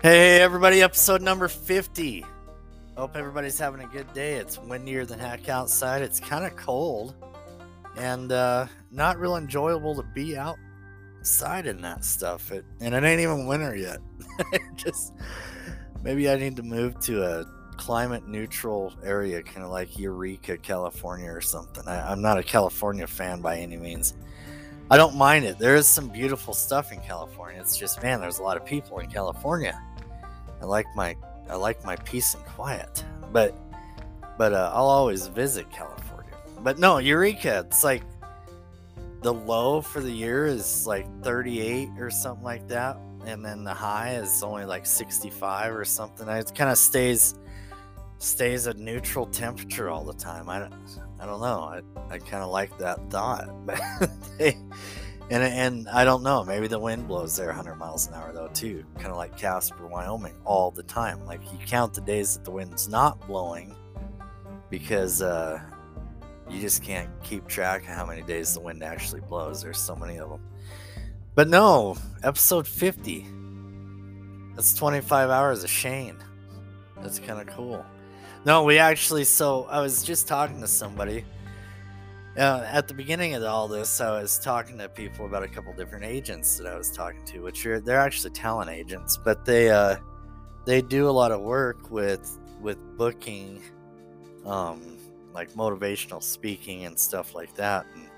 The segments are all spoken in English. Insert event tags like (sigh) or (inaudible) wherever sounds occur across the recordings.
Hey, everybody, episode number 50. Hope everybody's having a good day. It's windier than heck outside. It's kind of cold and uh, not real enjoyable to be outside in that stuff. It, and it ain't even winter yet. (laughs) Just maybe I need to move to a climate neutral area, kind of like Eureka, California, or something. I, I'm not a California fan by any means. I don't mind it. There is some beautiful stuff in California. It's just, man, there's a lot of people in California. I like my I like my peace and quiet. But but uh, I'll always visit California. But no, Eureka, it's like the low for the year is like 38 or something like that, and then the high is only like 65 or something. It kind of stays stays a neutral temperature all the time. I don't I don't know. I, I kind of like that thought. (laughs) They, and and I don't know. Maybe the wind blows there 100 miles an hour though too. Kind of like Casper, Wyoming, all the time. Like you count the days that the wind's not blowing, because uh, you just can't keep track of how many days the wind actually blows. There's so many of them. But no, episode 50. That's 25 hours of Shane. That's kind of cool. No, we actually. So I was just talking to somebody uh, at the beginning of all this, I was talking to people about a couple different agents that I was talking to, which are they're actually talent agents, but they uh, they do a lot of work with with booking, um, like motivational speaking and stuff like that, and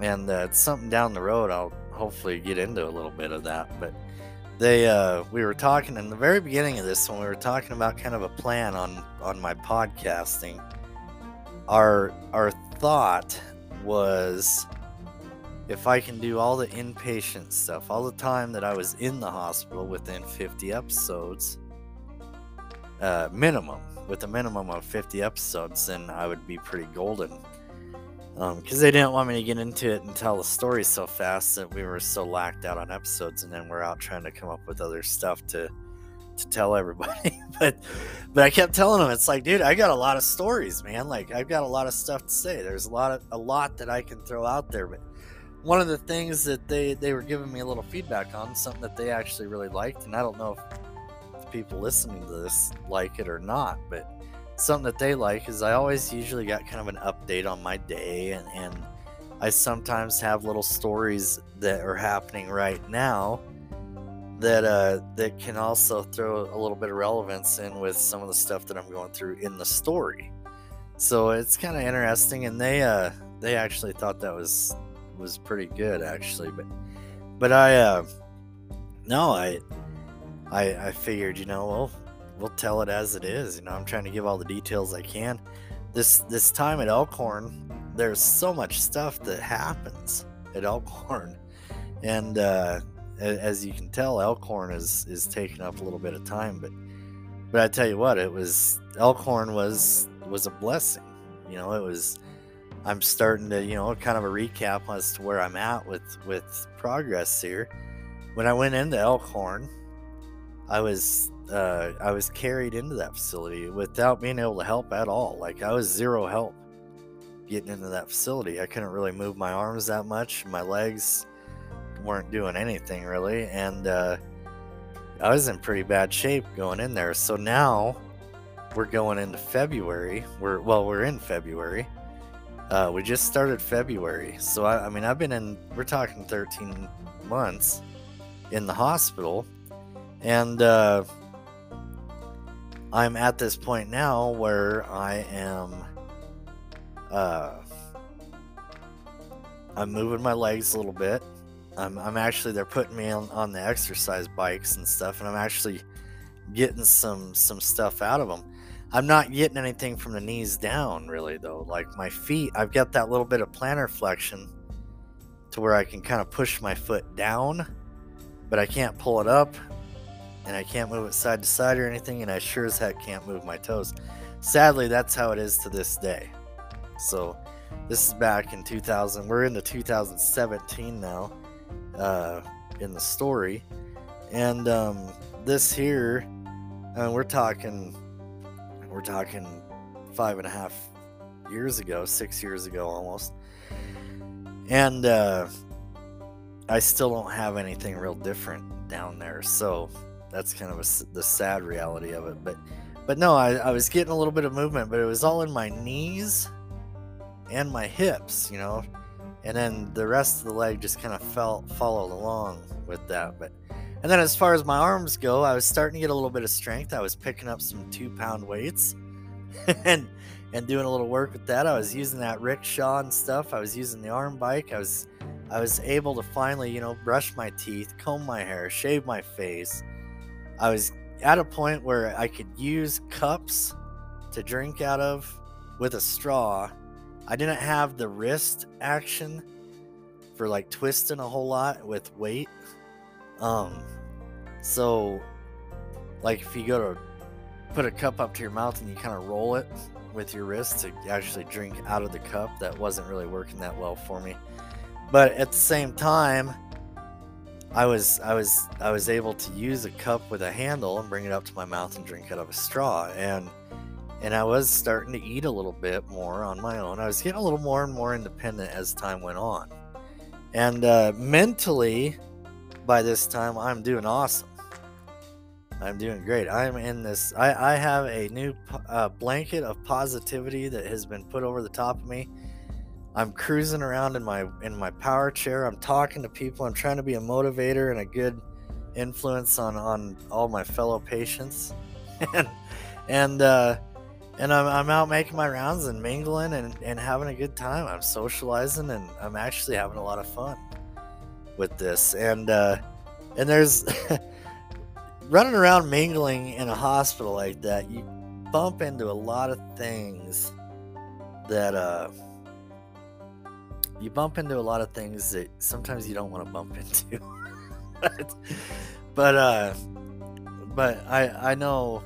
and uh, it's something down the road. I'll hopefully get into a little bit of that, but they uh, we were talking in the very beginning of this when we were talking about kind of a plan on on my podcasting. Our our thought was if I can do all the inpatient stuff, all the time that I was in the hospital within 50 episodes, uh, minimum, with a minimum of 50 episodes, then I would be pretty golden. Because um, they didn't want me to get into it and tell the story so fast that we were so lacked out on episodes, and then we're out trying to come up with other stuff to to tell everybody. (laughs) but but I kept telling them it's like, dude, I got a lot of stories, man. Like I've got a lot of stuff to say. There's a lot of a lot that I can throw out there. But one of the things that they they were giving me a little feedback on, something that they actually really liked, and I don't know if, people listening to this like it or not, but something that they like is I always usually got kind of an update on my day and, and I sometimes have little stories that are happening right now that uh, that can also throw a little bit of relevance in with some of the stuff that I'm going through in the story. So it's kind of interesting, and they uh, they actually thought that was was pretty good actually, but but I uh, no I I I figured you know well we'll tell it as it is. You know I'm trying to give all the details I can. This this time at Elkhorn, there's so much stuff that happens at Elkhorn, and uh, as you can tell, Elkhorn is is taking up a little bit of time, but but I tell you what, it was Elkhorn was was a blessing. You know, it was. I'm starting to, you know, kind of a recap as to where I'm at with with progress here. When I went into Elkhorn, I was uh, I was carried into that facility without being able to help at all. Like I was zero help getting into that facility. I couldn't really move my arms that much, my legs weren't doing anything really, and uh, I was in pretty bad shape going in there. So now we're going into February. We're well, we're in February. Uh, we just started February, so I, I mean, I've been in. We're talking 13 months in the hospital, and uh, I'm at this point now where I am. Uh, I'm moving my legs a little bit. I'm, I'm actually they're putting me on, on the exercise bikes and stuff, and I'm actually getting some some stuff out of them. I'm not getting anything from the knees down really though. Like my feet, I've got that little bit of plantar flexion to where I can kind of push my foot down, but I can't pull it up, and I can't move it side to side or anything, and I sure as heck can't move my toes. Sadly, that's how it is to this day. So this is back in 2000. We're into 2017 now uh, in the story. And um, this here, uh, we're talking, we're talking five and a half years ago, six years ago almost. And uh, I still don't have anything real different down there. So that's kind of a, the sad reality of it. But but no, I, I was getting a little bit of movement, but it was all in my knees and my hips, you know, and then the rest of the leg just kind of followed along with that. But and then as far as my arms go, I was starting to get a little bit of strength. I was picking up some two pound weights (laughs) and and doing a little work with that. I was using that rickshaw and stuff. I was using the arm bike. I was I was able to finally, you know, brush my teeth, comb my hair, shave my face. I was at a point where I could use cups to drink out of with a straw. I didn't have the wrist action for like twisting a whole lot with weight. Um so like if you go to put a cup up to your mouth and you kind of roll it with your wrist to actually drink out of the cup. That wasn't really working that well for me. But at the same time, I was I was I was able to use a cup with a handle and bring it up to my mouth and drink out of a straw and and I was starting to eat a little bit more on my own. I was getting a little more and more independent as time went on. And uh, mentally, by this time, I'm doing awesome. I'm doing great. I'm in this. I, I have a new uh, blanket of positivity that has been put over the top of me. I'm cruising around in my in my power chair. I'm talking to people. I'm trying to be a motivator and a good influence on on all my fellow patients, (laughs) and and uh, and I'm, I'm out making my rounds and mingling and, and having a good time. I'm socializing and I'm actually having a lot of fun with this. And uh, and there's (laughs) running around mingling in a hospital like that, you bump into a lot of things that uh you bump into a lot of things that sometimes you don't want to bump (laughs) into. but, but uh but I I know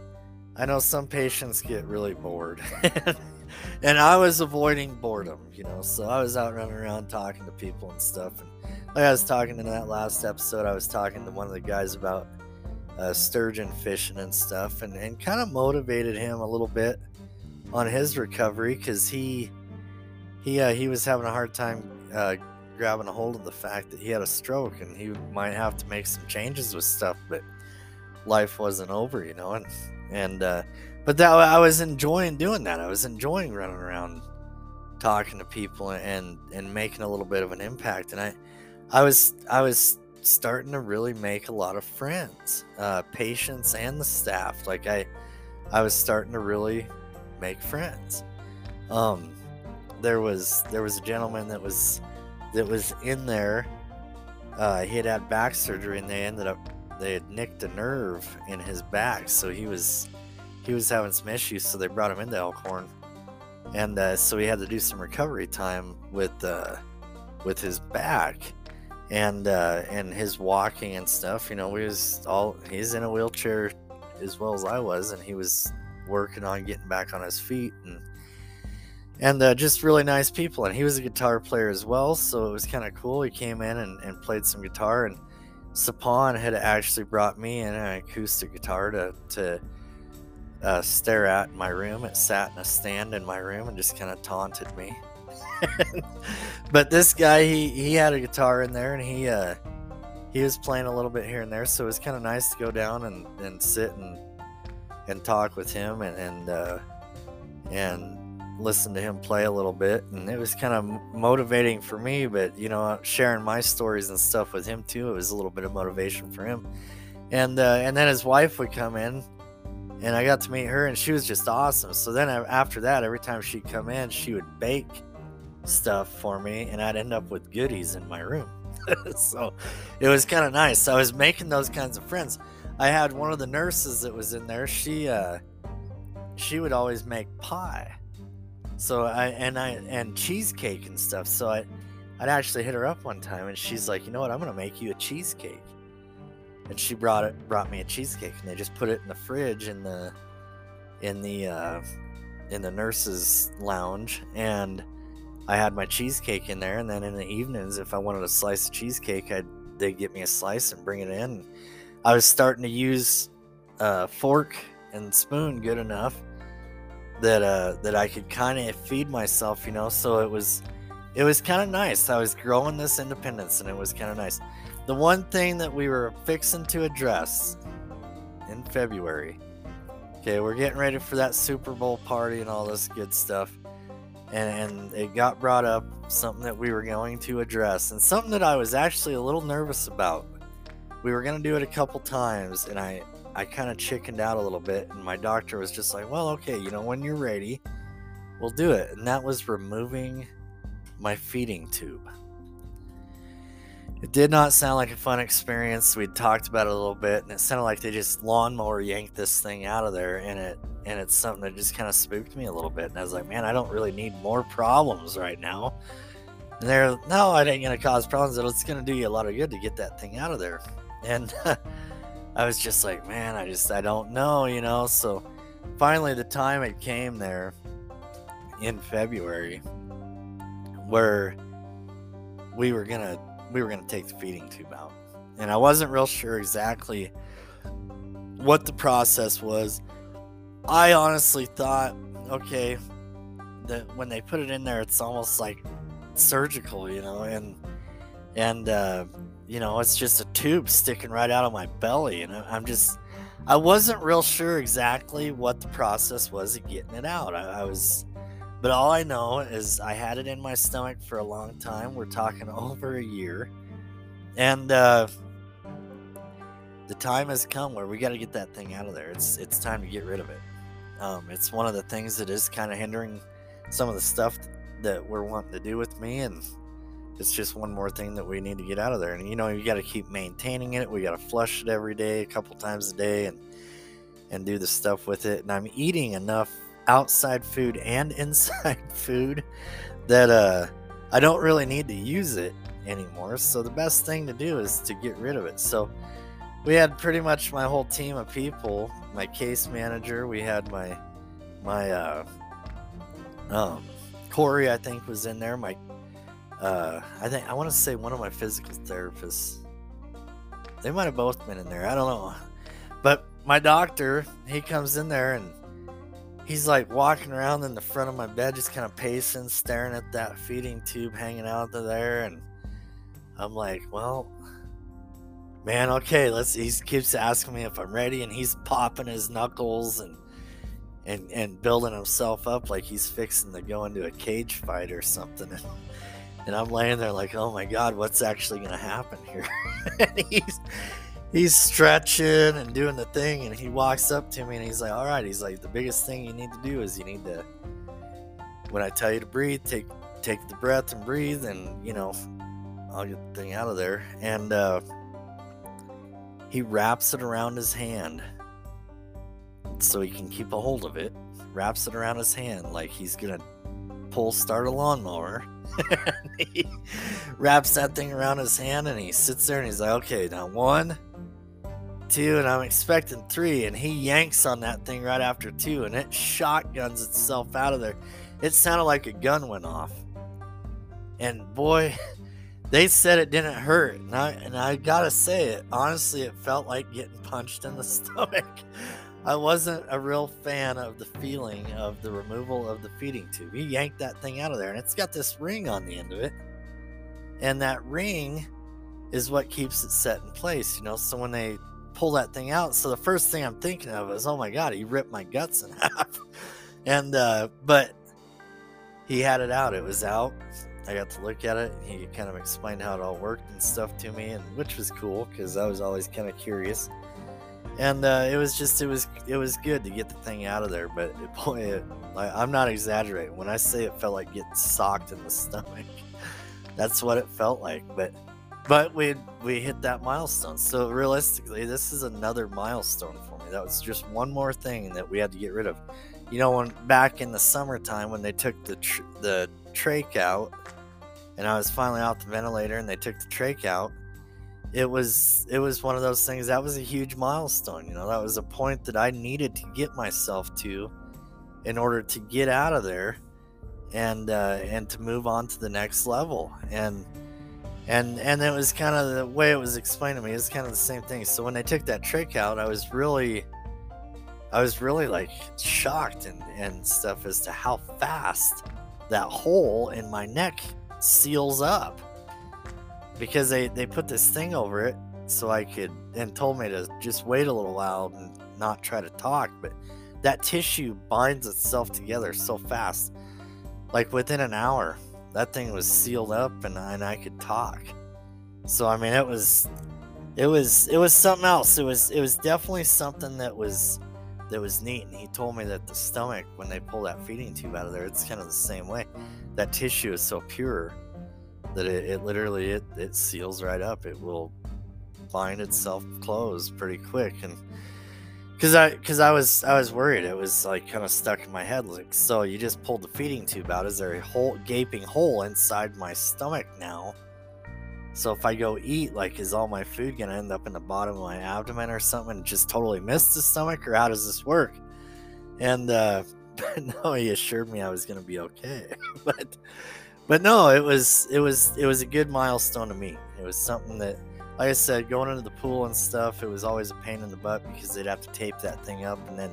I know some patients get really bored. (laughs) and I was avoiding boredom, you know. So I was out running around talking to people and stuff. And like I was talking in that last episode, I was talking to one of the guys about uh, sturgeon fishing and stuff, and, and kind of motivated him a little bit on his recovery because he he uh, he was having a hard time uh, grabbing a hold of the fact that he had a stroke and he might have to make some changes with stuff, but life wasn't over, you know, and and uh, but that I was enjoying doing that. I was enjoying running around talking to people and and making a little bit of an impact, and I I was I was starting to really make a lot of friends, uh, patients and the staff. Like I, I was starting to really make friends. Um, there was there was a gentleman that was that was in there. Uh, he had had back surgery, and they ended up they had nicked a nerve in his back, so he was he was having some issues. So they brought him into Elkhorn, and uh, so he had to do some recovery time with uh, with his back and uh, and his walking and stuff. You know, we was all he's in a wheelchair as well as I was, and he was working on getting back on his feet and and uh, just really nice people. And he was a guitar player as well, so it was kind of cool. He came in and, and played some guitar, and Sapon had actually brought me an acoustic guitar to to uh, stare at in my room. It sat in a stand in my room and just kind of taunted me. (laughs) but this guy, he he had a guitar in there, and he uh he was playing a little bit here and there, so it was kind of nice to go down and and sit and and talk with him and and uh, and listen to him play a little bit and it was kind of motivating for me but you know sharing my stories and stuff with him too it was a little bit of motivation for him and uh, and then his wife would come in and i got to meet her and she was just awesome so then after that every time she'd come in she would bake stuff for me, and I'd end up with goodies in my room. (laughs) so it was kind of nice. I was making those kinds of friends. I had one of the nurses that was in there. She uh, she would always make pie. So I and I and cheesecake and stuff. So I I'd actually hit her up one time, and she's like, you know what? I'm gonna make you a cheesecake. And she brought it brought me a cheesecake, and they just put it in the fridge in the in the uh, in the nurses lounge and I had my cheesecake in there, and then in the evenings, if I wanted a slice of cheesecake, I'd they'd get me a slice and bring it in. I was starting to use a fork and spoon good enough that uh that I could kind of feed myself, you know. So it was it was kind of nice. I was growing this independence, and it was kind of nice. The one thing that we were fixing to address in February. Okay, we're getting ready for that Super Bowl party and all this good stuff. And, and it got brought up something that we were going to address and something that I was actually a little nervous about. We were going to do it a couple times and I, I kind of chickened out a little bit. And my doctor was just like, well, okay, you know, when you're ready, we'll do it. And that was removing my feeding tube. It did not sound like a fun experience. We talked about it a little bit, and it sounded like they just lawnmower yanked this thing out of there, and it and it's something that just kind of spooked me a little bit. And I was like, man, I don't really need more problems right now. And they're no, it ain't gonna cause problems. It's gonna do you a lot of good to get that thing out of there. And (laughs) I was just like, man, I just I don't know, you know. So finally, the time it came there in February, where we were gonna we were to take the feeding tube out. And I wasn't real sure exactly what the process was. I honestly thought, okay, that when they put it in there, it's almost like surgical, you know, and and uh, you know, it's just a tube sticking right out of my belly, and I'm just, I wasn't real sure exactly what the process was of getting it out. I, I was but all I know is I had it in my stomach for a long time. We're talking (laughs) over a year. And uh, the time has come where we got to get that thing out of there. It's it's time to get rid of it. Um, it's one of the things that is kind of hindering some of the stuff that we're wanting to do with me, and it's just one more thing that we need to get out of there. And you know, you got to keep maintaining it. We got to flush it every day, a couple times a day, and and do the stuff with it. And I'm eating enough outside food and (laughs) inside food that uh I don't really need to use it anymore. So the best thing to do is to get rid of it. So we had pretty much my whole team of people, my case manager, we had my my uh um Corey I think was in there, my uh I think I want to say one of my physical therapists. They might have both been in there. I don't know. But my doctor, he comes in there and he's like walking around in the front of my bed, just kind of pacing, staring at that feeding tube hanging out there. And I'm like, well, man, okay, let's. He keeps asking me if I'm ready, and he's popping his knuckles and and and building himself up like he's fixing to go into a cage fight or something. (laughs) And, I'm laying there like, oh my god, what's actually gonna happen here? (laughs) and he's he's stretching and doing the thing and he walks up to me and he's like all right he's like the biggest thing you need to do is you need to when i tell you to breathe take take the breath and breathe and you know i'll get the thing out of there and uh, he wraps it around his hand so he can keep a hold of it wraps it around his hand like he's gonna pull start a lawnmower (laughs) he wraps that thing around his hand and he sits there and he's like okay now one two, and I'm expecting three, and he yanks on that thing right after two, and it shotguns itself out of there. It sounded like a gun went off. And boy, (laughs) they said it didn't hurt. And I, and I gotta say it, honestly, it felt like getting punched in the (laughs) stomach. I wasn't a real fan of the feeling of the removal of the feeding tube. He yanked that thing out of there, and it's got this ring on the end of it. And that ring is what keeps it set in place, you know. So when they pull that thing out. So the first thing I'm thinking of is, oh my god, he ripped my guts in (laughs) half. and uh, but he had it out. It was out. I got to look at it. And he kind of explained how it all worked and stuff to me, and which was cool because I was always kind of curious. And uh, it was just it was it was good to get the thing out of there. But it, (laughs) boy, it, like, I'm not exaggerating when I say it felt like getting socked in the (laughs) stomach. That's what it felt like. But but we we hit that milestone. So realistically, this is another milestone for me. That was just one more thing that we had to get rid of. You know, when back in the summertime when they took the tr- the trach out, and I was finally off the ventilator, and they took the trach out. It was it was one of those things that was a huge milestone. You know, that was a point that I needed to get myself to in order to get out of there and uh, and to move on to the next level. And and and it was kind of the way it was explained to me it's kind of the same thing so when they took that trach out i was really i was really like shocked and and stuff as to how fast that hole in my neck seals up because they they put this thing over it so i could and told me to just wait a little while and not try to talk, but that tissue binds itself together so fast. Like within an hour, that thing was sealed up and, and I could talk. So I mean it was it was it was something else. It was it was definitely something that was that was neat. And he told me that the stomach, when they pull that feeding tube out of there, it's kind of the same way. That tissue is so pure that it, it literally it, it seals right up. It will find itself closed pretty quick. And because I because I was I was worried. It was like kind of stuck in my head like so you just pulled the feeding tube out. Is there a whole gaping hole inside my stomach now? So if I go eat like is all my food gonna end up in the bottom of my abdomen or something and just totally miss the stomach or how does this work? And uh (laughs) no he assured me I was gonna be okay (laughs) but but no it was it was it was a good milestone to me it was something that like I said, going into the pool and stuff, it was always a pain in the butt because they'd have to tape that thing up, and then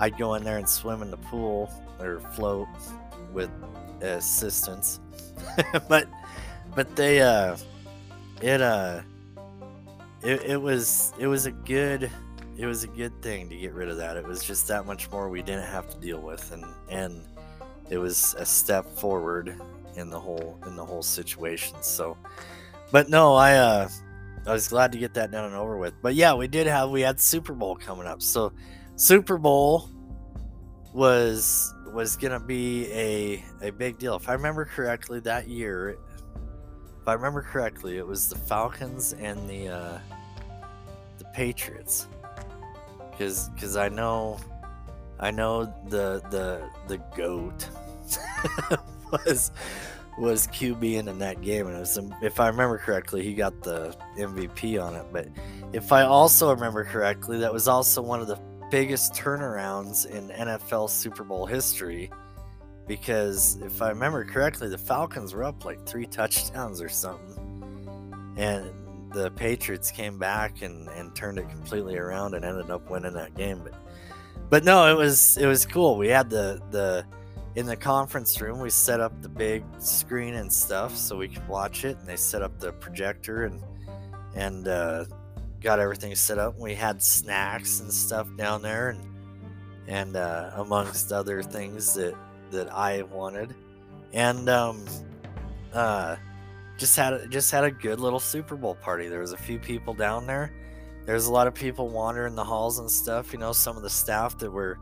I'd go in there and swim in the pool or float with assistance. (laughs) but but they uh it uh it, it was it was a good it was a good thing to get rid of that. It was just that much more we didn't have to deal with and and it was a step forward in the whole in the whole situation. So but no, I uh I was glad to get that done and over with. But yeah, we did have we had Super Bowl coming up. So Super Bowl was was gonna be a a big deal. If I remember correctly, that year, if I remember correctly, it was the Falcons and the uh, the Patriots. Because because I know I know the the the goat (laughs) (laughs) was was QB in that game, and it was, um, if I remember correctly, he got the MVP on it. But if I also remember correctly, that was also one of the biggest turnarounds in NFL Super Bowl history. Because if I remember correctly, the Falcons were up like three touchdowns or something, and the Patriots came back and, and turned it completely around and ended up winning that game. But but no, it was it was cool. We had the the in the conference room we set up the big screen and stuff so we could watch it and they set up the projector and and uh, got everything set up. We had snacks and stuff down there and and uh, amongst other things that that i wanted. And um uh just had just had a good little super bowl party. There was a few people down there. There's a lot of people wandering the halls and stuff you know some of the staff that were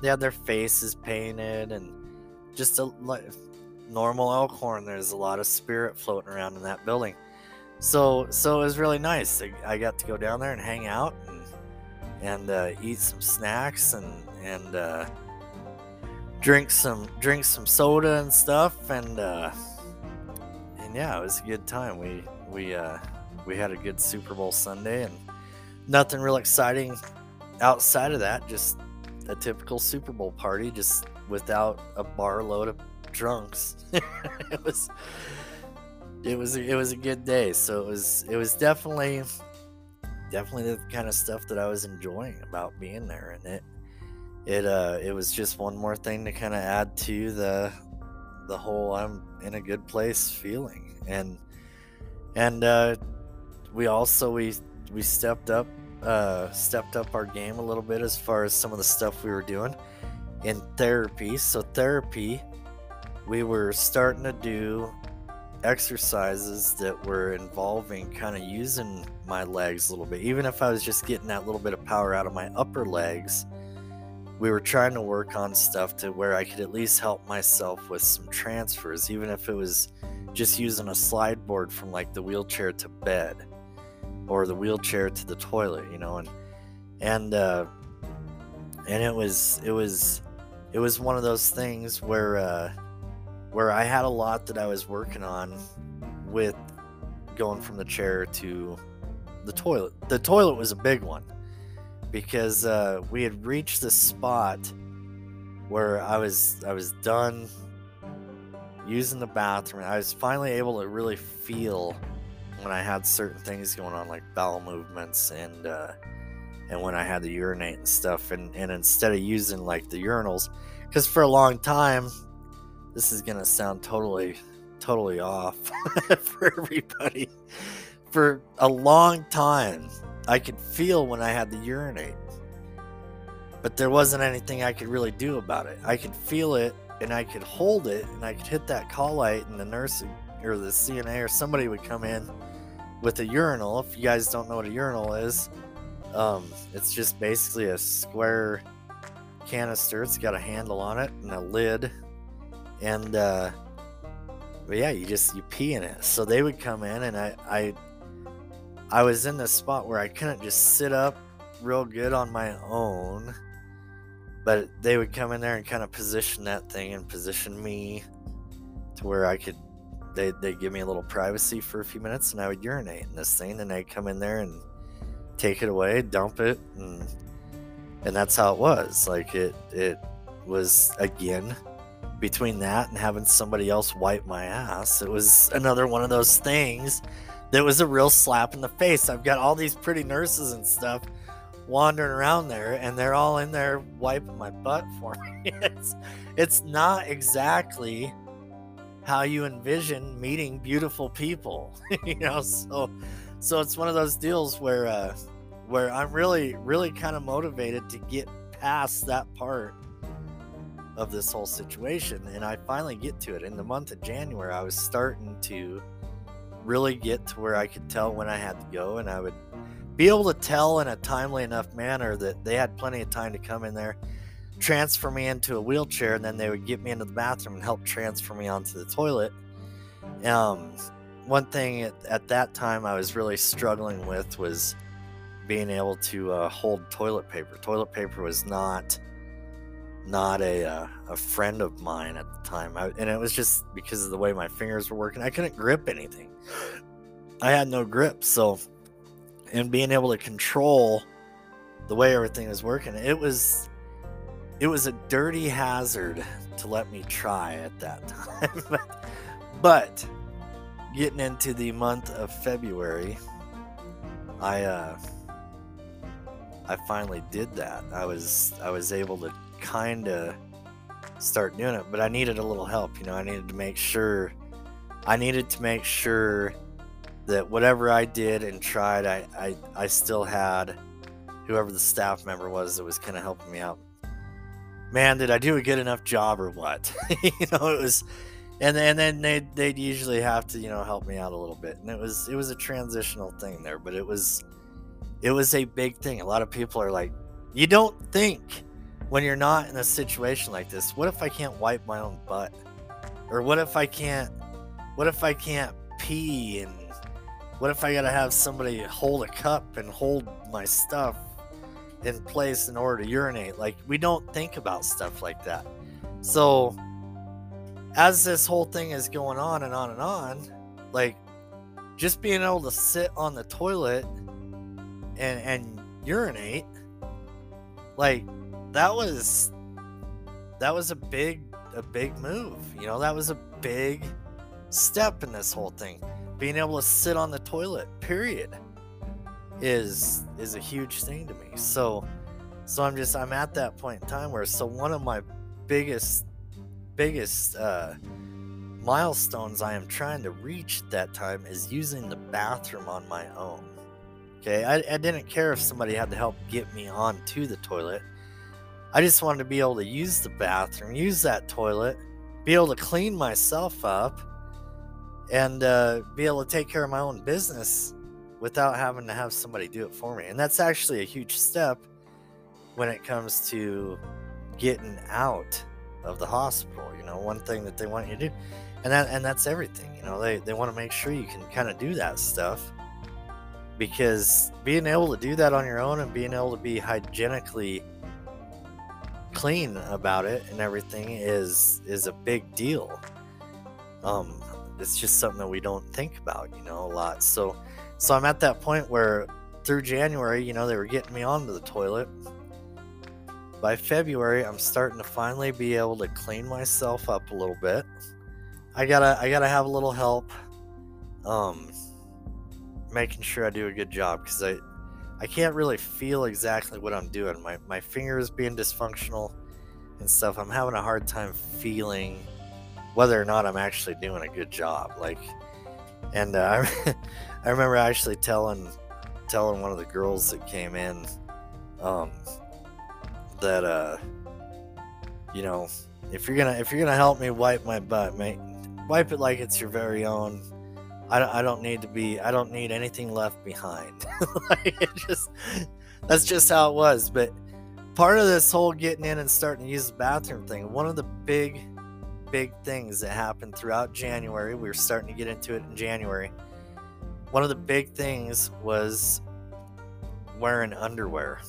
they had their faces painted and just a like normal Elkhorn. There's a lot of spirit floating around in that building. So so it was really nice. I, got to go down there and hang out and and uh, eat some snacks and and uh, drink some drink some soda and stuff and uh, and yeah, it was a good time. We we uh, we had a good Super Bowl Sunday and nothing real exciting outside of that. Just a typical Super Bowl party. Just without a bar load of drunks. (laughs) it was it was it was a good day. So it was it was definitely definitely the kind of stuff that I was enjoying about being there and it it uh it was just one more thing to kind of add to the the whole I'm in a good place feeling and and uh we also we we stepped up uh stepped up our game a little bit as far as some of the stuff we were doing in therapy. So, therapy, we were starting to do exercises that were involving kind of using my legs a little bit. Even if I was just getting that little bit of power out of my upper legs, we were trying to work on stuff to where I could at least help myself with some transfers, even if it was just using a slide board from like the wheelchair to bed or the wheelchair to the toilet, you know, and and uh and it was it was it was one of those things where uh, where I had a lot that I was working on with going from the chair to the toilet. The toilet was a big one because uh, we had reached the spot where I was I was done using the bathroom. I was finally able to really feel when I had certain things going on, like bowel movements and uh, and when I had to urinate and stuff. And, and instead of using like the urinals, because for a long time, this is to sound totally, totally off (laughs) for everybody. For a long time, I could feel when I had to urinate. but there wasn't anything I could really do about it. I could feel it and I could hold it and I could hit that call light and the nurse or the CNA or somebody would come in with a urinal. If you guys don't know what a urinal is, um, it's just basically a square canister. It's got a handle on it and a lid, and uh, but yeah, you just you pee in it. So they would come in, and I I I was in the spot where I couldn't just sit up real good on my own, but they would come in there and kind of position that thing and position me to where I could. They they give me a little privacy for a few minutes, and I would urinate in this thing. and they'd come in there and take it away, dump it, and and that's how it was. Like it it was again between that and having somebody else wipe my ass. It was another one of those things that was a real slap in the face. I've got all these pretty nurses and stuff wandering around there and they're all in there wiping my butt for (laughs) me. it's it's not exactly how you envision meeting beautiful people, (laughs) you know, so so it's one of those deals where uh, where I'm really really kind of motivated to get past that part of this whole situation and I finally get to it. In the month of January I was starting to really get to where I could tell when I had to go and I would be able to tell in a timely enough manner that they had plenty of time to come in there transfer me into a wheelchair and then they would get me into the bathroom and help transfer me onto the toilet um, one thing at, at, that time I was really struggling with was being able to uh, hold toilet paper. Toilet paper was not not a uh, a friend of mine at the time, I, and it was just because of the way my fingers were working. I couldn't grip anything. I had no grip, so and being able to control the way everything was working, it was it was a dirty hazard to let me try at that (laughs) time. but getting into the month of February, I uh, I finally did that. I was I was able to kind of start doing it, but I needed a little help. You know, I needed to make sure I needed to make sure that whatever I did and tried, I I, I still had whoever the staff member was that was kind of helping me out. Man, did I do a good enough job or what? (laughs) you know, it was and and then they'd they'd usually have to you know help me out a little bit, and it was it was a transitional thing there, but it was it was a big thing. A lot of people are like, you don't think when you're not in a situation like this, what if I can't wipe my own butt, or what if I can't, what if I can't pee, and what if I gotta have somebody hold a cup and hold my stuff in place in order to urinate? Like we don't think about stuff like that, so as this whole thing is going on and on and on, like just being able to sit on the toilet and and urinate, like that was that was a big a big move. You know, that was a big step in this whole thing. Being able to sit on the toilet, period, is is a huge thing to me. So so I'm just I'm at that point in time where so one of my biggest biggest uh, milestones I am trying to reach at that time is using the bathroom on my own. Okay, I, I didn't care if somebody had to help get me onto the toilet. I just wanted to be able to use the bathroom, use that toilet, be able to clean myself up, and uh, be able to take care of my own business without having to have somebody do it for me. And that's actually a huge step when it comes to getting out of the hospital. You know, one thing that they want you to do, and that and that's everything. You know, they they want to make sure you can kind of do that stuff because being able to do that on your own and being able to be hygienically clean about it and everything is is a big deal. Um, it's just something that we don't think about, you know, a lot. So, so I'm at that point where through January, you know, they were getting me onto the toilet by February, I'm starting to finally be able to clean myself up a little bit. I gotta I gotta have a little help, um, making sure I do a good job because I I can't really feel exactly what I'm doing. My my fingers being dysfunctional and stuff. I'm having a hard time feeling whether or not I'm actually doing a good job. Like, and uh, (laughs) I remember actually telling telling one of the girls that came in. Um, that uh you know if you're gonna if you're gonna help me wipe my butt mate wipe it like it's your very own i don't, I don't need to be i don't need anything left behind (laughs) like it just that's just how it was but part of this whole getting in and starting to use the bathroom thing one of the big big things that happened throughout january we were starting to get into it in january one of the big things was wearing underwear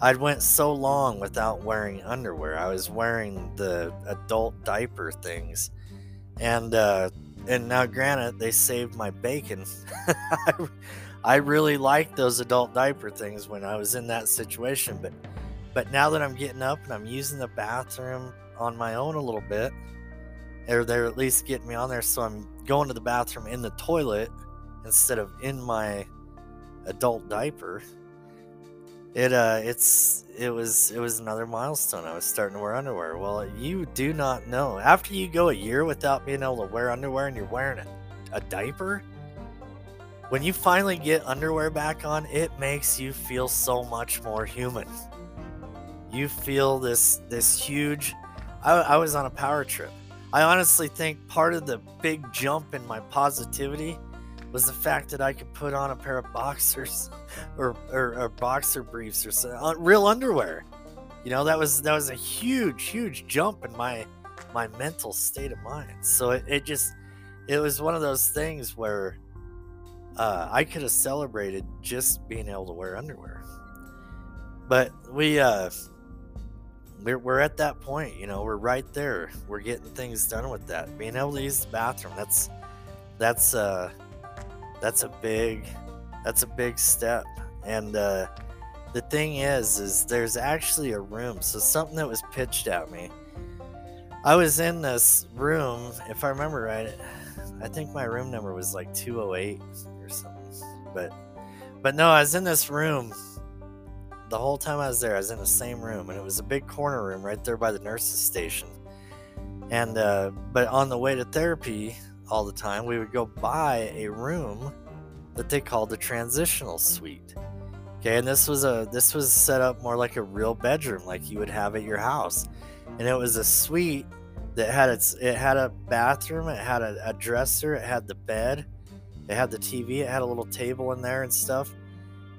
I'd went so long without wearing underwear. I was wearing the adult diaper things, and uh, and now, granted, they saved my bacon. (laughs) I, I really liked those adult diaper things when I was in that situation, but but now that I'm getting up and I'm using the bathroom on my own a little bit, or they're at least getting me on there, so I'm going to the bathroom in the toilet instead of in my adult diaper. It uh it's it was it was another milestone i was starting to wear underwear. Well you do not know. After you go a year without being able to wear underwear and you're wearing a, a diaper when you finally get underwear back on it makes you feel so much more human. You feel this this huge I, I was on a power trip i honestly think part of the big jump in my positivity was the fact that I could put on a pair of boxers (laughs) or, or, or boxer briefs or uh, real underwear. You know, that was that was a huge, huge jump in my my mental state of mind. So it, it just it was one of those things where uh, I could have celebrated just being able to wear underwear. But we uh we're, we're at that point, you know, we're right there. We're getting things done with that. Being able to use the bathroom, that's that's uh that's a big that's a big step and uh, the thing is is there's actually a room so something that was pitched at me i was in this room if i remember right i think my room number was like 208 or something but but no i was in this room the whole time i was there i was in the same room and it was a big corner room right there by the nurses station. And uh, but on the way to therapy all the time, we would go by a room that they called the transitional suite. Okay, and this was a this was set up more like a real bedroom, like you would have at your house, and it was a suite that had its it had a bathroom, it had a, a dresser, it had the bed, it had the TV, it had a little table in there and stuff,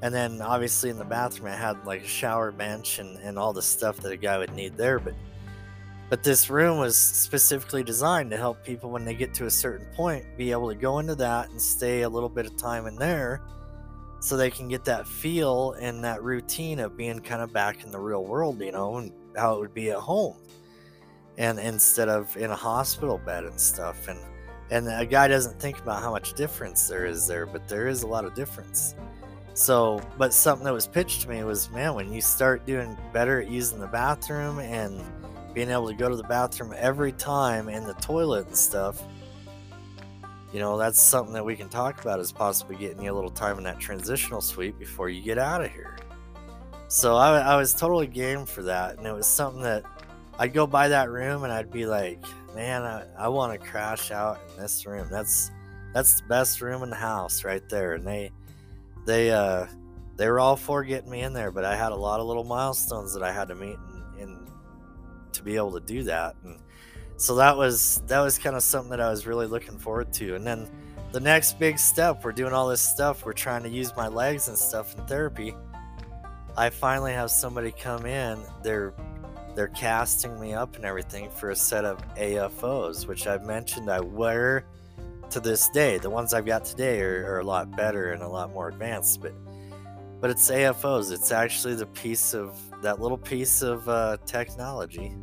and then obviously in the bathroom it had like a shower bench and and all the stuff that a guy would need there, but but this room was specifically designed to help people when they get to a certain point be able to go into that and stay a little bit of time in there so they can get that feel and that routine of being kind of back in the real world, you know, and how it would be at home. And instead of in a hospital bed and stuff. And and a guy doesn't think about how much difference there is there, but there is a lot of difference. So, but something that was pitched to me was, man, when you start doing better at using the bathroom and being able to go to the bathroom every time and the toilet and stuff you know that's something that we can talk about is possibly getting you a little time in that transitional suite before you get out of here. So I, I was totally game for that and it was something that i'd go by that room and i'd be like man i, I want to crash out in this room. That's that's the best room in the house right there and they they uh they were all for getting me in there but i had a lot of little milestones that i had to meet and to be able to do that. And so that was that was kind of something that I was really looking forward to. And then the next big step, we're doing all this stuff. We're trying to use my legs and stuff in therapy. I finally have somebody come in. They're they're casting me up and everything for a set of AFOs, which I've mentioned I wear to this day. The ones I've got today are, are a lot better and a lot more advanced, but but it's AFOs. It's actually the piece of that little piece of uh, technology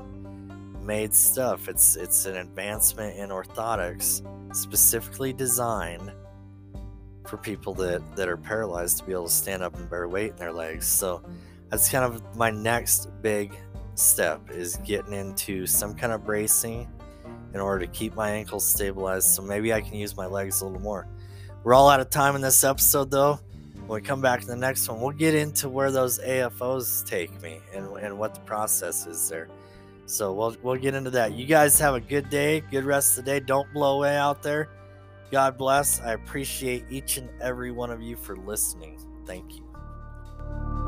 made stuff. It's it's an advancement in orthotics specifically designed for people that that are paralyzed to be able to stand up and bear weight in their legs. So that's kind of my next big step is getting into some kind of bracing in order to keep my ankles stabilized so maybe I can use my legs a little more. We're all out of time in this episode though when we come back to the next one, we'll get into where those AFOs take me and, and what the process is there. So we'll we'll get into that. You guys have a good day, good rest of the day. Don't blow away out there. God bless. I appreciate each and every one of you for listening. Thank you.